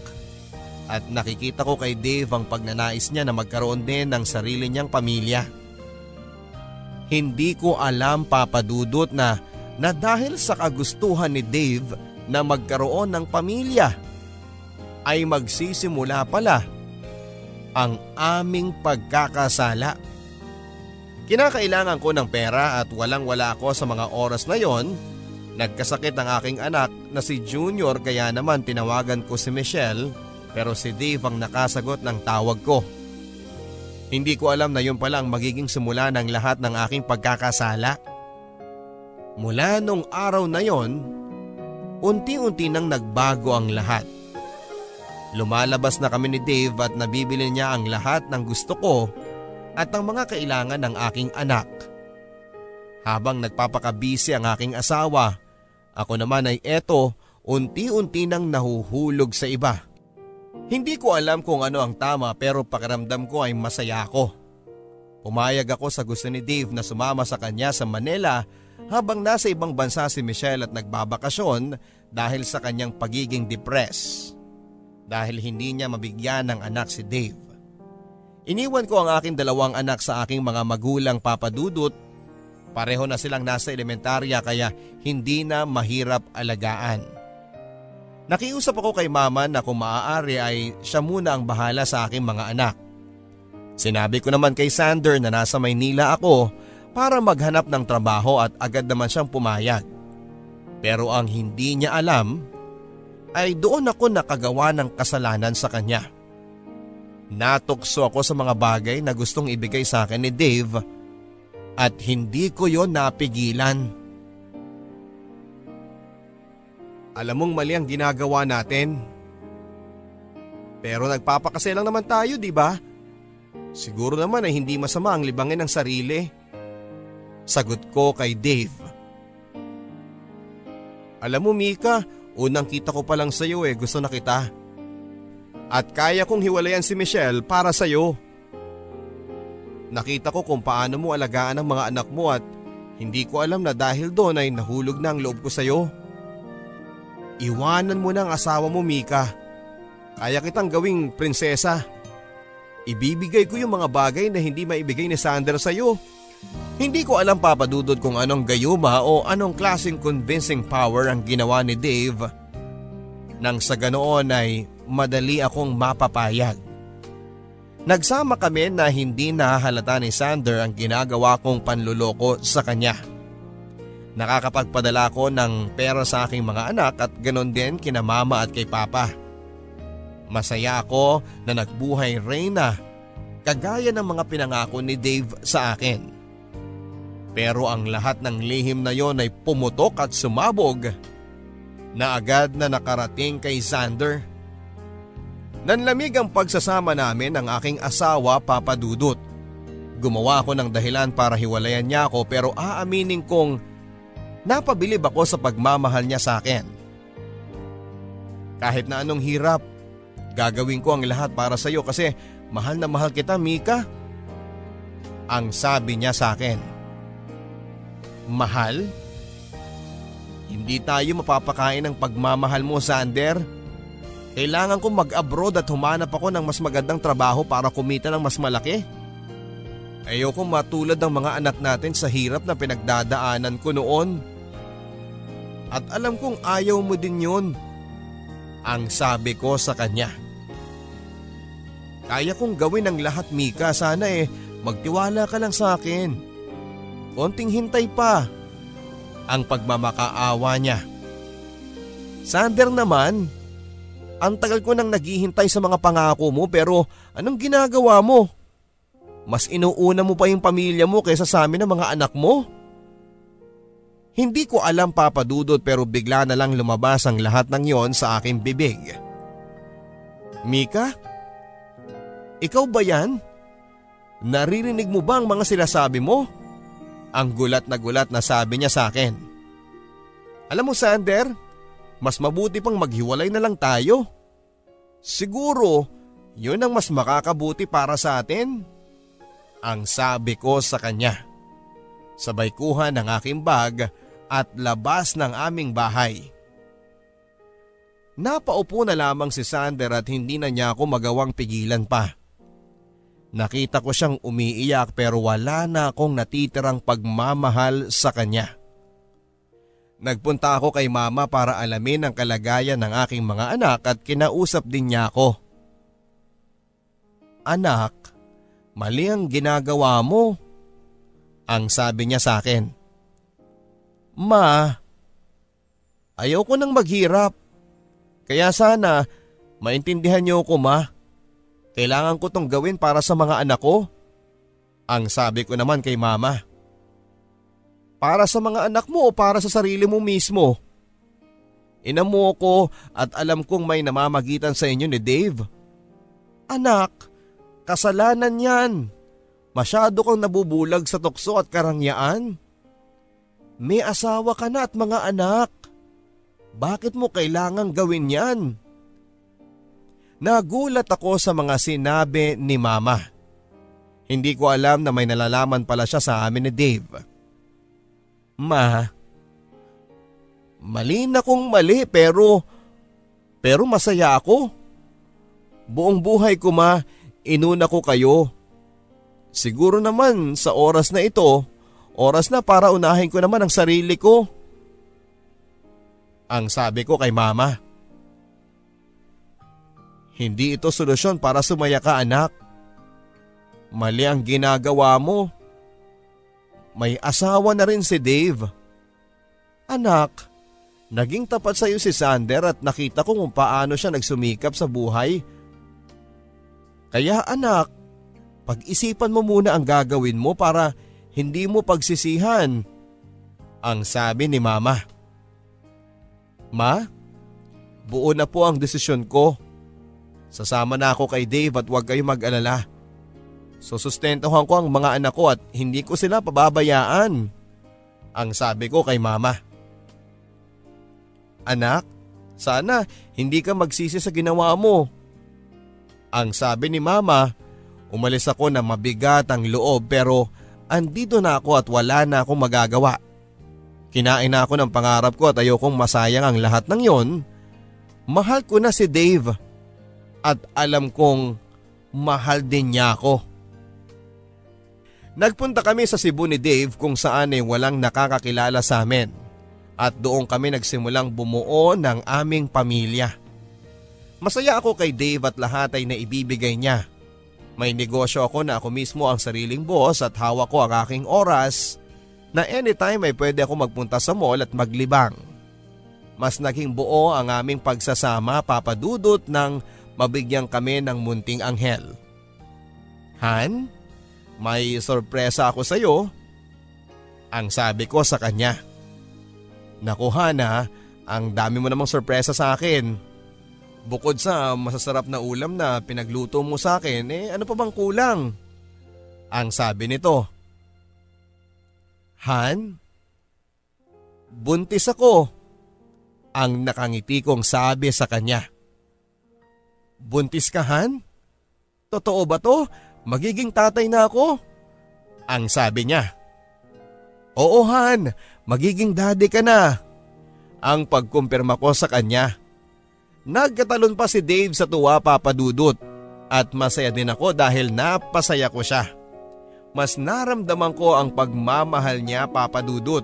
at nakikita ko kay Dave ang pagnanais niya na magkaroon din ng sarili niyang pamilya. Hindi ko alam papadudot na na dahil sa kagustuhan ni Dave na magkaroon ng pamilya ay magsisimula pala ang aming pagkakasala. Kinakailangan ko ng pera at walang wala ako sa mga oras na yon. Nagkasakit ang aking anak na si Junior kaya naman tinawagan ko si Michelle pero si Dave ang nakasagot ng tawag ko. Hindi ko alam na yun pala ang magiging simula ng lahat ng aking pagkakasala. Mula nung araw na yon, unti-unti nang nagbago ang lahat. Lumalabas na kami ni Dave at nabibili niya ang lahat ng gusto ko at ang mga kailangan ng aking anak. Habang nagpapakabisi ang aking asawa, ako naman ay eto unti-unti nang nahuhulog sa iba. Hindi ko alam kung ano ang tama pero pakiramdam ko ay masaya ako. Pumayag ako sa gusto ni Dave na sumama sa kanya sa Manila habang nasa ibang bansa si Michelle at nagbabakasyon dahil sa kanyang pagiging depressed dahil hindi niya mabigyan ng anak si Dave. Iniwan ko ang aking dalawang anak sa aking mga magulang papadudot. Pareho na silang nasa elementarya kaya hindi na mahirap alagaan. Nakiusap ako kay mama na kung maaari ay siya muna ang bahala sa aking mga anak. Sinabi ko naman kay Sander na nasa Maynila ako para maghanap ng trabaho at agad naman siyang pumayag. Pero ang hindi niya alam ay doon ako nakagawa ng kasalanan sa kanya. Natukso ako sa mga bagay na gustong ibigay sa akin ni Dave at hindi ko yon napigilan. Alam mong mali ang ginagawa natin. Pero nagpapakasay lang naman tayo, di ba? Siguro naman ay hindi masama ang libangin ng sarili. Sagot ko kay Dave. Alam mo Mika, Unang kita ko pa lang sa iyo eh, gusto na kita. At kaya kong hiwalayan si Michelle para sa iyo. Nakita ko kung paano mo alagaan ang mga anak mo at hindi ko alam na dahil doon ay nahulog na ang loob ko sa iyo. Iwanan mo na ang asawa mo Mika. Kaya kitang gawing prinsesa. Ibibigay ko yung mga bagay na hindi maibigay ni Sander sa iyo. Hindi ko alam papadudod kung anong gayuma o anong klaseng convincing power ang ginawa ni Dave nang sa ganoon ay madali akong mapapayag. Nagsama kami na hindi nahahalata ni Sander ang ginagawa kong panluloko sa kanya. Nakakapagpadala ko ng pera sa aking mga anak at ganon din kina mama at kay papa. Masaya ako na nagbuhay Reyna kagaya ng mga pinangako ni Dave sa akin. Pero ang lahat ng lihim na yon ay pumutok at sumabog na agad na nakarating kay Xander. Nanlamig ang pagsasama namin ng aking asawa Papa Dudut. Gumawa ako ng dahilan para hiwalayan niya ako pero aaminin kong napabilib ako sa pagmamahal niya sa akin. Kahit na anong hirap, gagawin ko ang lahat para sa iyo kasi mahal na mahal kita Mika. Ang sabi niya sa akin. Mahal? Hindi tayo mapapakain ng pagmamahal mo Sander. Kailangan kong mag-abroad at humanap ako ng mas magandang trabaho para kumita ng mas malaki. Ayoko matulad ng mga anak natin sa hirap na pinagdadaanan ko noon. At alam kong ayaw mo din yun. Ang sabi ko sa kanya. Kaya kong gawin ang lahat Mika, sana eh magtiwala ka lang sa akin. Konting hintay pa. Ang pagmamakaawa niya. Sander naman, ang tagal ko nang naghihintay sa mga pangako mo pero anong ginagawa mo? Mas inuuna mo pa yung pamilya mo kaysa sa amin ng mga anak mo? Hindi ko alam papadudod pero bigla na lang lumabas ang lahat ng yon sa aking bibig. Mika? Ikaw ba yan? Naririnig mo ba ang mga sinasabi mo? Ang gulat na gulat na sabi niya sa akin. Alam mo Sander, mas mabuti pang maghiwalay na lang tayo. Siguro, yun ang mas makakabuti para sa atin ang sabi ko sa kanya. Sabay kuha ng aking bag at labas ng aming bahay. Napaupo na lamang si Sander at hindi na niya ako magawang pigilan pa. Nakita ko siyang umiiyak pero wala na akong natitirang pagmamahal sa kanya. Nagpunta ako kay mama para alamin ang kalagayan ng aking mga anak at kinausap din niya ako. Anak, Mali ang ginagawa mo. Ang sabi niya sa akin. Ma, ayaw ko nang maghirap. Kaya sana maintindihan niyo ko ma. Kailangan ko tong gawin para sa mga anak ko. Ang sabi ko naman kay mama. Para sa mga anak mo o para sa sarili mo mismo? Ina mo ko at alam kong may namamagitan sa inyo ni Dave. Anak, Kasalanan yan. Masyado kang nabubulag sa tukso at karangyaan. May asawa ka na at mga anak. Bakit mo kailangang gawin yan? Nagulat ako sa mga sinabi ni mama. Hindi ko alam na may nalalaman pala siya sa amin ni Dave. Ma, mali na kong mali pero, pero masaya ako. Buong buhay ko ma, inuna ko kayo. Siguro naman sa oras na ito, oras na para unahin ko naman ang sarili ko. Ang sabi ko kay mama. Hindi ito solusyon para sumaya ka anak. Mali ang ginagawa mo. May asawa na rin si Dave. Anak, naging tapat sa iyo si Sander at nakita ko kung paano siya nagsumikap sa buhay kaya anak, pag-isipan mo muna ang gagawin mo para hindi mo pagsisihan. Ang sabi ni mama. Ma, buo na po ang desisyon ko. Sasama na ako kay Dave at huwag kayong mag-alala. Susustentuhan ko ang mga anak ko at hindi ko sila pababayaan. Ang sabi ko kay mama. Anak, sana hindi ka magsisi sa ginawa mo. Ang sabi ni mama, umalis ako na mabigat ang loob pero andito na ako at wala na akong magagawa. Kinain na ako ng pangarap ko at ayokong masayang ang lahat ng yon. Mahal ko na si Dave at alam kong mahal din niya ako. Nagpunta kami sa Cebu ni Dave kung saan ay walang nakakakilala sa amin at doon kami nagsimulang bumuo ng aming pamilya. Masaya ako kay Dave at lahat ay naibibigay niya. May negosyo ako na ako mismo ang sariling boss at hawak ko ang aking oras na anytime ay pwede ako magpunta sa mall at maglibang. Mas naging buo ang aming pagsasama papadudot ng mabigyan kami ng munting anghel. Han, may sorpresa ako sa iyo. Ang sabi ko sa kanya. Naku Hana, ang dami mo namang sorpresa sa akin. Bukod sa masasarap na ulam na pinagluto mo sa akin, eh ano pa bang kulang? Ang sabi nito. Han, buntis ako. Ang nakangiti kong sabi sa kanya. Buntis ka Han? Totoo ba to? Magiging tatay na ako? Ang sabi niya. Oo Han, magiging daddy ka na. Ang pagkumpirma ko sa kanya. Nagkatalon pa si Dave sa tuwa papadudot at masaya din ako dahil napasaya ko siya. Mas naramdaman ko ang pagmamahal niya papadudot.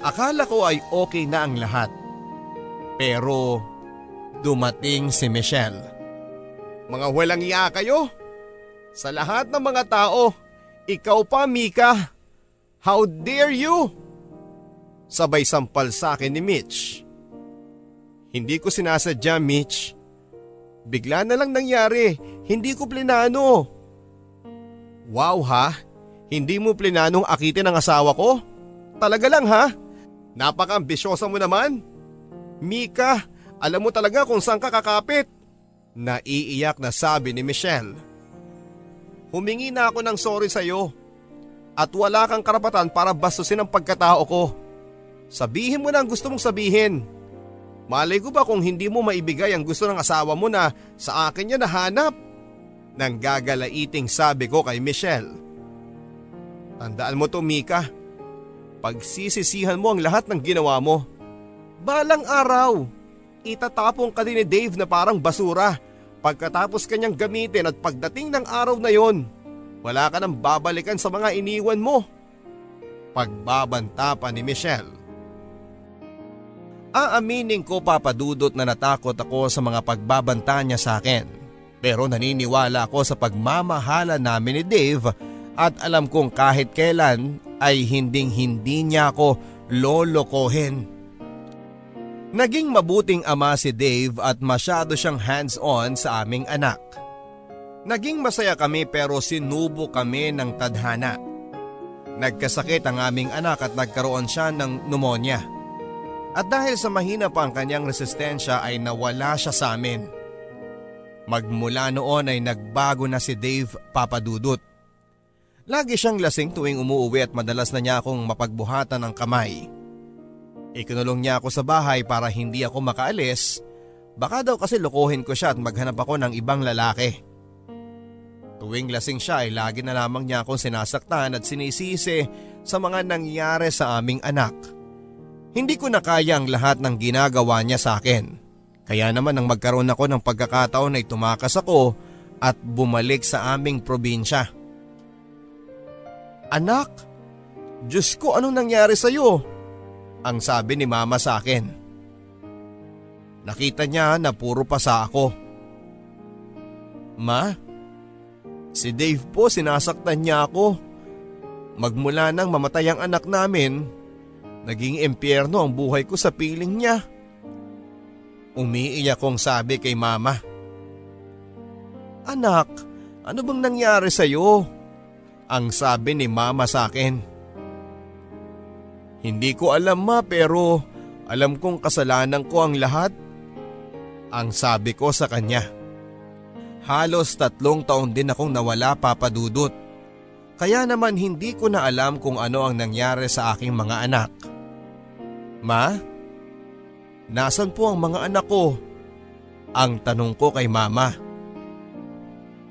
Akala ko ay okay na ang lahat. Pero dumating si Michelle. Mga walang iya kayo. Sa lahat ng mga tao, ikaw pa Mika. How dare you? Sabay sampal sa akin ni Mitch. Hindi ko sinasadya Mitch. Bigla na lang nangyari, hindi ko plinano. Wow ha, hindi mo plinanong akitin ang asawa ko? Talaga lang ha? Napaka-ambisyosa mo naman. Mika, alam mo talaga kung saan ka kakapit. Naiiyak na sabi ni Michelle. Humingi na ako ng sorry sa iyo. At wala kang karapatan para bastusin ang pagkatao ko. Sabihin mo na ang gusto mong sabihin. Malay ko ba kung hindi mo maibigay ang gusto ng asawa mo na sa akin niya nahanap? Nang gagalaiting sabi ko kay Michelle. Tandaan mo to Mika. Pagsisisihan mo ang lahat ng ginawa mo. Balang araw, itatapong ka din ni Dave na parang basura Pagkatapos kanyang gamitin at pagdating ng araw na yon, wala ka nang babalikan sa mga iniwan mo. Pagbabanta pa ni Michelle. Aaminin ko papadudot na natakot ako sa mga pagbabanta niya sa akin. Pero naniniwala ako sa pagmamahala namin ni Dave at alam kong kahit kailan ay hinding hindi niya ako lolokohin. Naging mabuting ama si Dave at masyado siyang hands-on sa aming anak. Naging masaya kami pero sinubo kami ng tadhana. Nagkasakit ang aming anak at nagkaroon siya ng pneumonia. At dahil sa mahina pa ang kanyang resistensya ay nawala siya sa amin. Magmula noon ay nagbago na si Dave papadudot. Lagi siyang lasing tuwing umuwi at madalas na niya akong mapagbuhatan ng kamay. Ikinulong niya ako sa bahay para hindi ako makaalis. Baka daw kasi lokohin ko siya at maghanap ako ng ibang lalaki. Tuwing lasing siya ay lagi na lamang niya akong sinasaktan at sinisisi sa mga nangyari sa aming anak. Hindi ko na kaya ang lahat ng ginagawa niya sa akin. Kaya naman nang magkaroon ako ng pagkakataon ay tumakas ako at bumalik sa aming probinsya. Anak, Diyos ko anong nangyari sa iyo? ang sabi ni mama sa akin. Nakita niya na puro pasa ako. Ma, si Dave po sinasaktan niya ako. Magmula nang mamatay ang anak namin, naging impyerno ang buhay ko sa piling niya. Umiiyak kong sabi kay mama. Anak, ano bang nangyari sa iyo? Ang sabi ni mama sa akin. Hindi ko alam ma pero alam kong kasalanan ko ang lahat. Ang sabi ko sa kanya. Halos tatlong taon din akong nawala papadudot. Kaya naman hindi ko na alam kung ano ang nangyari sa aking mga anak. Ma? Nasaan po ang mga anak ko? Ang tanong ko kay mama.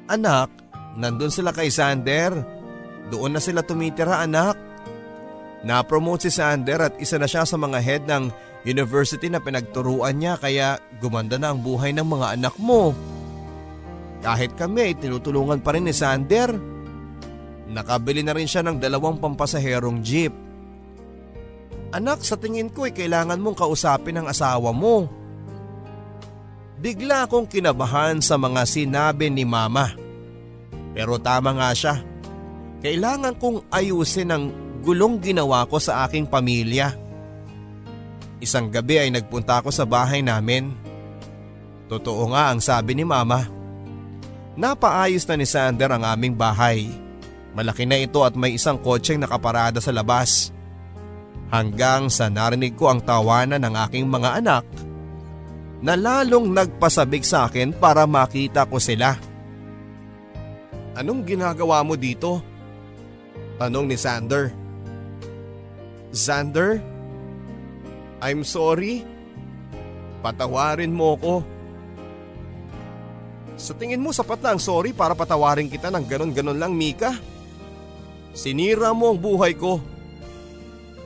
Anak, nandun sila kay Sander. Doon na sila tumitira anak. Na-promote si Sander at isa na siya sa mga head ng university na pinagturuan niya kaya gumanda na ang buhay ng mga anak mo. Kahit kami ay tinutulungan pa rin ni Sander. Nakabili na rin siya ng dalawang pampasaherong jeep. Anak, sa tingin ko ay kailangan mong kausapin ang asawa mo. Bigla akong kinabahan sa mga sinabi ni mama. Pero tama nga siya. Kailangan kong ayusin ang gulong ginawa ko sa aking pamilya. Isang gabi ay nagpunta ako sa bahay namin. Totoo nga ang sabi ni mama. Napaayos na ni Sander ang aming bahay. Malaki na ito at may isang kotseng nakaparada sa labas. Hanggang sa narinig ko ang tawanan ng aking mga anak na lalong nagpasabik sa akin para makita ko sila. Anong ginagawa mo dito? Tanong ni Sander. Sander? I'm sorry. Patawarin mo ko. Sa tingin mo sapat na ang sorry para patawarin kita ng ganon-ganon lang Mika? Sinira mo ang buhay ko.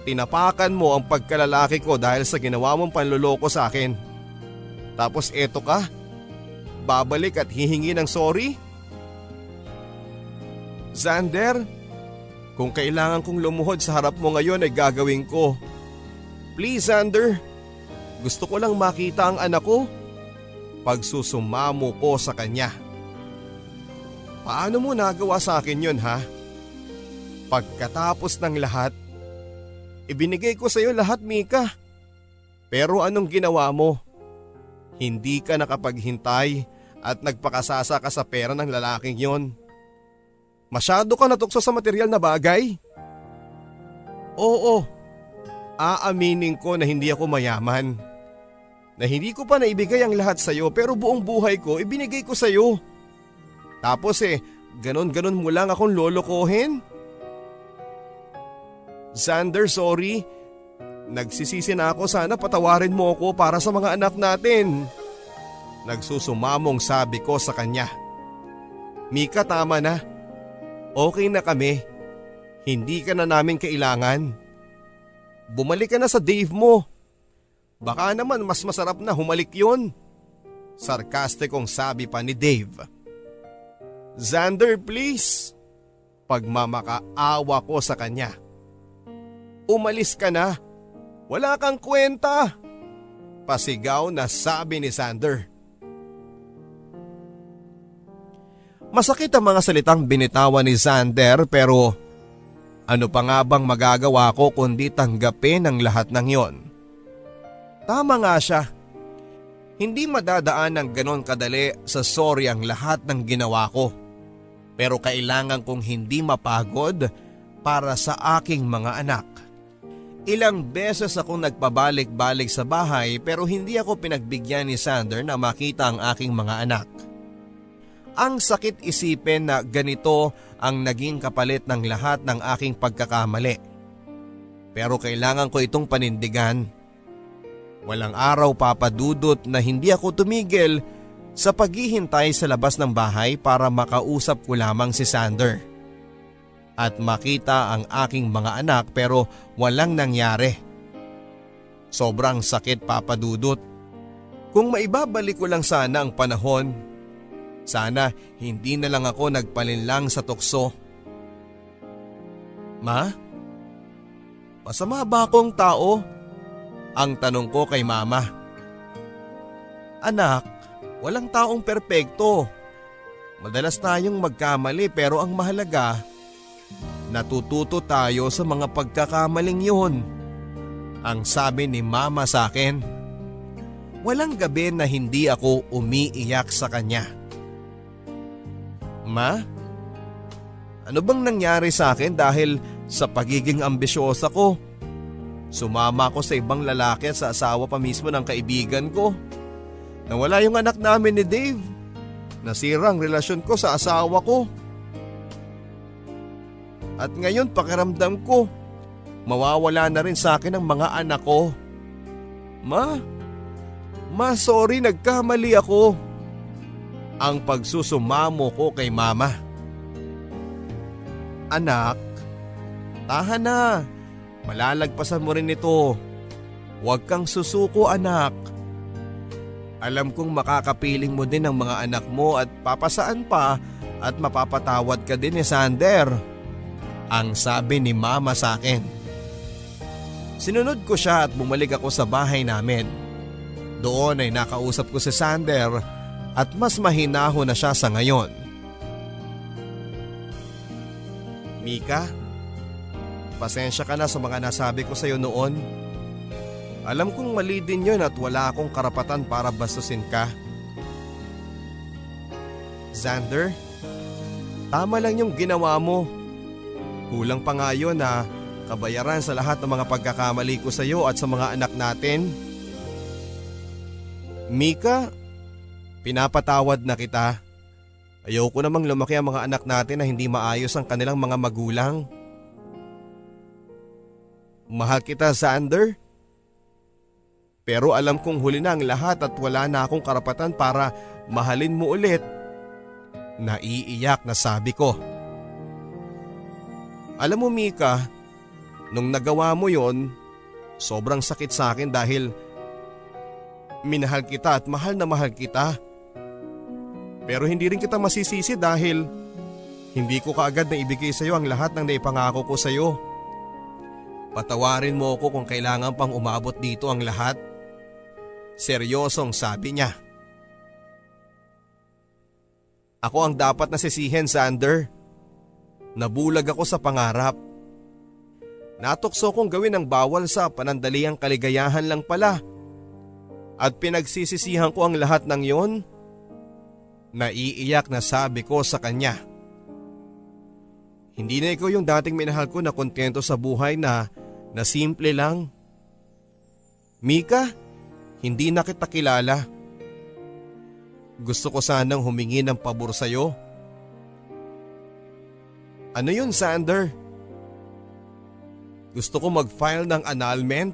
Tinapakan mo ang pagkalalaki ko dahil sa ginawa mong panluloko sa akin. Tapos eto ka, babalik at hihingi ng sorry? Xander, kung kailangan kong lumuhod sa harap mo ngayon ay gagawin ko. Please Xander, gusto ko lang makita ang anak ko pagsusumamo ko sa kanya. Paano mo nagawa sa akin yon ha? Pagkatapos ng lahat, ibinigay ko sa iyo lahat Mika. Pero anong ginawa mo? Hindi ka nakapaghintay at nagpakasasa ka sa pera ng lalaking yon. Masyado ka natukso sa material na bagay? Oo, aaminin ko na hindi ako mayaman na hindi ko pa naibigay ang lahat sa iyo pero buong buhay ko ibinigay ko sa iyo. Tapos eh, ganon-ganon mo lang akong lolokohin? Xander, sorry. Nagsisisi na ako sana patawarin mo ako para sa mga anak natin. Nagsusumamong sabi ko sa kanya. Mika tama na. Okay na kami. Hindi ka na namin kailangan. Bumalik ka na sa Dave mo. Baka naman mas masarap na humalik yun. Sarkastikong sabi pa ni Dave. Xander please. Pagmamakaawa ko sa kanya. Umalis ka na. Wala kang kwenta. Pasigaw na sabi ni Xander. Masakit ang mga salitang binitawan ni Xander pero ano pa nga bang magagawa ko kundi tanggapin ang lahat ng yon? Tama nga siya. Hindi madadaan ng ganon kadali sa sorry ang lahat ng ginawa ko. Pero kailangan kong hindi mapagod para sa aking mga anak. Ilang beses akong nagpabalik-balik sa bahay pero hindi ako pinagbigyan ni Sander na makita ang aking mga anak. Ang sakit isipin na ganito ang naging kapalit ng lahat ng aking pagkakamali. Pero kailangan ko itong panindigan Walang araw papadudot na hindi ako tumigil sa paghihintay sa labas ng bahay para makausap ko lamang si Sander. At makita ang aking mga anak pero walang nangyari. Sobrang sakit papadudot. Kung maibabalik ko lang sana ang panahon, sana hindi na lang ako nagpalinlang sa tukso. Ma? Masama ba akong tao? Ang tanong ko kay mama. Anak, walang taong perpekto. Madalas tayong magkamali pero ang mahalaga, natututo tayo sa mga pagkakamaling yun. Ang sabi ni mama sa akin. Walang gabi na hindi ako umiiyak sa kanya. Ma? Ano bang nangyari sa akin dahil sa pagiging ambisyosa ko? Sumama ako sa ibang lalaki sa asawa pa mismo ng kaibigan ko. Nawala yung anak namin ni Dave. Nasira ang relasyon ko sa asawa ko. At ngayon pakiramdam ko, mawawala na rin sa akin ang mga anak ko. Ma, ma sorry nagkamali ako. Ang pagsusumamo ko kay mama. Anak, tahan na. Malalagpasan mo rin ito. Huwag kang susuko anak. Alam kong makakapiling mo din ang mga anak mo at papasaan pa at mapapatawad ka din ni Sander. Ang sabi ni mama sa akin. Sinunod ko siya at bumalik ako sa bahay namin. Doon ay nakausap ko si Sander at mas mahinaho na siya sa ngayon. Mika? Pasensya ka na sa mga nasabi ko sa iyo noon. Alam kong mali din yun at wala akong karapatan para bastusin ka. Xander, tama lang yung ginawa mo. Kulang pa nga yun na kabayaran sa lahat ng mga pagkakamali ko sa iyo at sa mga anak natin. Mika, pinapatawad na kita. Ayoko namang lumaki ang mga anak natin na hindi maayos ang kanilang mga magulang. Mahal kita, Xander. Pero alam kong huli na ang lahat at wala na akong karapatan para mahalin mo ulit. Naiiyak na sabi ko. Alam mo Mika, nung nagawa mo yon, sobrang sakit sa akin dahil minahal kita at mahal na mahal kita. Pero hindi rin kita masisisi dahil hindi ko kaagad na ibigay sa iyo ang lahat ng naipangako ko sa iyo. Patawarin mo ako kung kailangan pang umabot dito ang lahat. Seryosong sabi niya. Ako ang dapat nasisihin, Sander. Nabulag ako sa pangarap. Natukso kong gawin ang bawal sa panandaliang kaligayahan lang pala. At pinagsisisihan ko ang lahat ng yon Naiiyak na sabi ko sa kanya. Hindi na ikaw yung dating minahal ko na kontento sa buhay na, na simple lang. Mika, hindi na kita kilala. Gusto ko sanang humingi ng pabor sa'yo. Ano yun, Sander? Gusto ko mag-file ng annulment.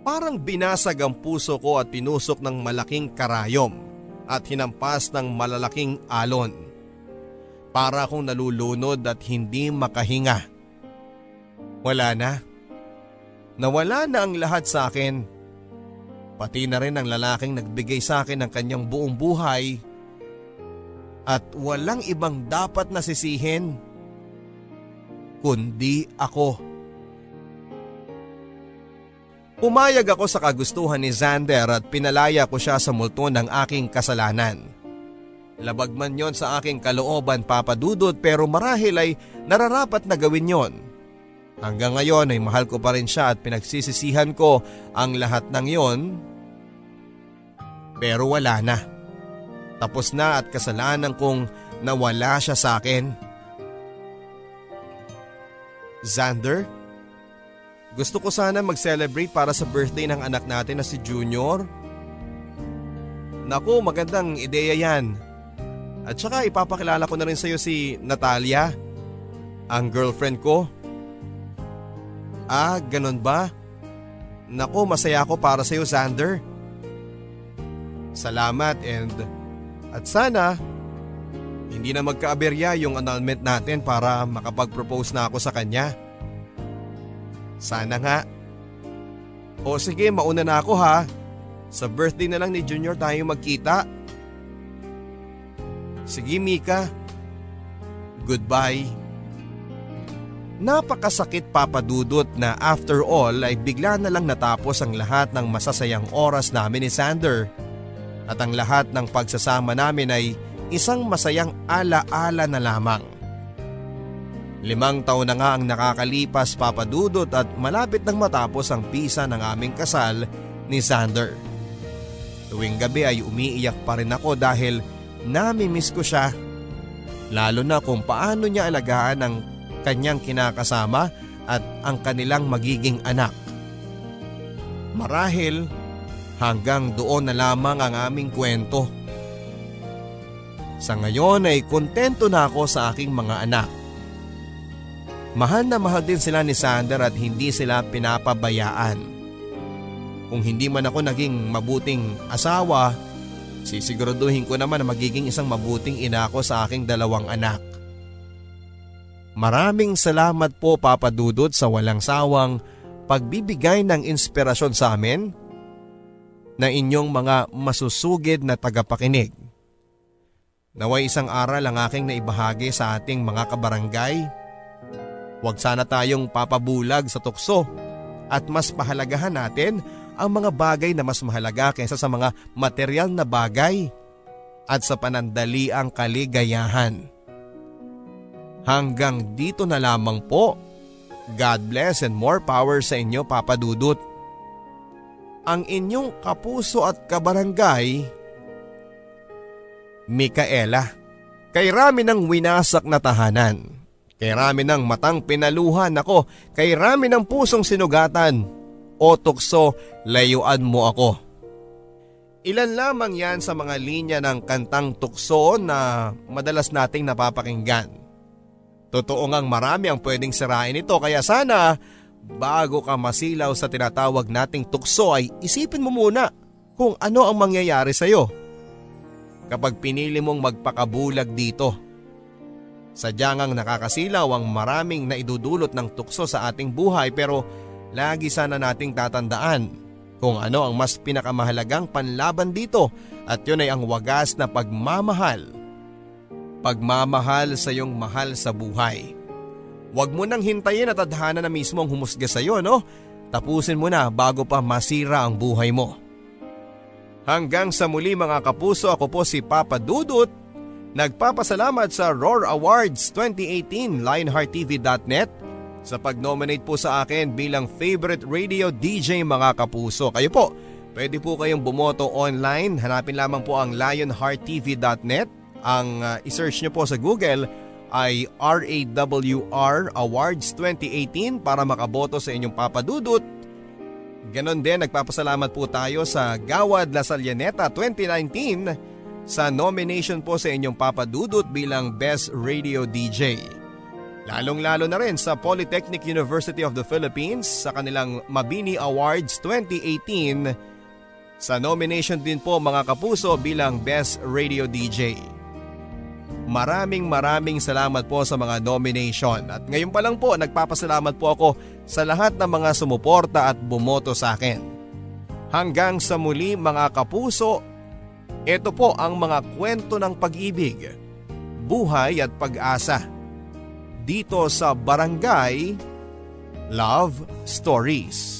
Parang binasag ang puso ko at pinusok ng malaking karayom at hinampas ng malalaking alon. Para akong nalulunod at hindi makahinga. Wala na. Nawala na ang lahat sa akin. Pati na rin ang lalaking nagbigay sa akin ng kanyang buong buhay. At walang ibang dapat nasisihin. Kundi ako. Pumayag ako sa kagustuhan ni Xander at pinalaya ko siya sa multo ng aking kasalanan. Labag man yon sa aking kalooban papadudod pero marahil ay nararapat na gawin yon. Hanggang ngayon ay mahal ko pa rin siya at pinagsisisihan ko ang lahat ng yon. Pero wala na. Tapos na at kasalanan kong nawala siya sa akin. Xander? Gusto ko sana mag-celebrate para sa birthday ng anak natin na si Junior. Naku, magandang ideya yan. At saka ipapakilala ko na rin sa iyo si Natalia, ang girlfriend ko. Ah, ganun ba? Naku, masaya ako para sa iyo, Xander. Salamat and at sana hindi na magkaaberya yung annulment natin para makapag-propose na ako sa kanya. Sana nga. O sige, mauna na ako ha. Sa birthday na lang ni Junior tayo magkita. Sige Mika. Goodbye. Napakasakit papadudot na after all ay bigla na lang natapos ang lahat ng masasayang oras namin ni Sander. At ang lahat ng pagsasama namin ay isang masayang ala-ala na lamang. Limang taon na nga ang nakakalipas papadudot at malapit nang matapos ang pisa ng aming kasal ni Sander. Tuwing gabi ay umiiyak pa rin ako dahil namimiss ko siya. Lalo na kung paano niya alagaan ang kanyang kinakasama at ang kanilang magiging anak. Marahil hanggang doon na lamang ang aming kwento. Sa ngayon ay kontento na ako sa aking mga anak Mahal na mahal din sila ni Sander at hindi sila pinapabayaan. Kung hindi man ako naging mabuting asawa, sisiguraduhin ko naman na magiging isang mabuting ina ko sa aking dalawang anak. Maraming salamat po Papa Dudut sa walang sawang pagbibigay ng inspirasyon sa amin na inyong mga masusugid na tagapakinig. Naway isang aral ang aking naibahagi sa ating mga kabarangay Huwag sana tayong papabulag sa tukso at mas pahalagahan natin ang mga bagay na mas mahalaga kaysa sa mga material na bagay at sa panandali ang kaligayahan. Hanggang dito na lamang po. God bless and more power sa inyo Papa Dudut. Ang inyong kapuso at kabarangay, Mikaela. Kay rami ng winasak na tahanan. Kay rami ng matang pinaluhan ako. Kay rami ng pusong sinugatan. O tukso, layuan mo ako. Ilan lamang yan sa mga linya ng kantang tukso na madalas nating napapakinggan. Totoo ngang marami ang pwedeng sirain ito kaya sana bago ka masilaw sa tinatawag nating tukso ay isipin mo muna kung ano ang mangyayari sa iyo. Kapag pinili mong magpakabulag dito. Sadyang ang nakakasilaw ang maraming naidudulot ng tukso sa ating buhay pero lagi sana nating tatandaan kung ano ang mas pinakamahalagang panlaban dito at yun ay ang wagas na pagmamahal. Pagmamahal sa iyong mahal sa buhay. Huwag mo nang hintayin at adhana na mismo ang humusga sa iyo, no? Tapusin mo na bago pa masira ang buhay mo. Hanggang sa muli mga kapuso ako po si Papa Dudut. Nagpapasalamat sa Roar Awards 2018 LionheartTV.net sa pag-nominate po sa akin bilang favorite radio DJ mga kapuso. Kayo po, pwede po kayong bumoto online. Hanapin lamang po ang lionhearttv.net. Ang uh, isearch nyo po sa Google ay RAWR Awards 2018 para makaboto sa inyong papadudot Ganon din nagpapasalamat po tayo sa Gawad La Salyaneta 2019 sa nomination po sa inyong papadudot bilang Best Radio DJ. Lalong lalo na rin sa Polytechnic University of the Philippines sa kanilang Mabini Awards 2018 sa nomination din po mga kapuso bilang Best Radio DJ. Maraming maraming salamat po sa mga nomination at ngayon pa lang po nagpapasalamat po ako sa lahat ng mga sumuporta at bumoto sa akin. Hanggang sa muli mga kapuso, ito po ang mga kwento ng pag-ibig, buhay at pag-asa. Dito sa Barangay Love Stories.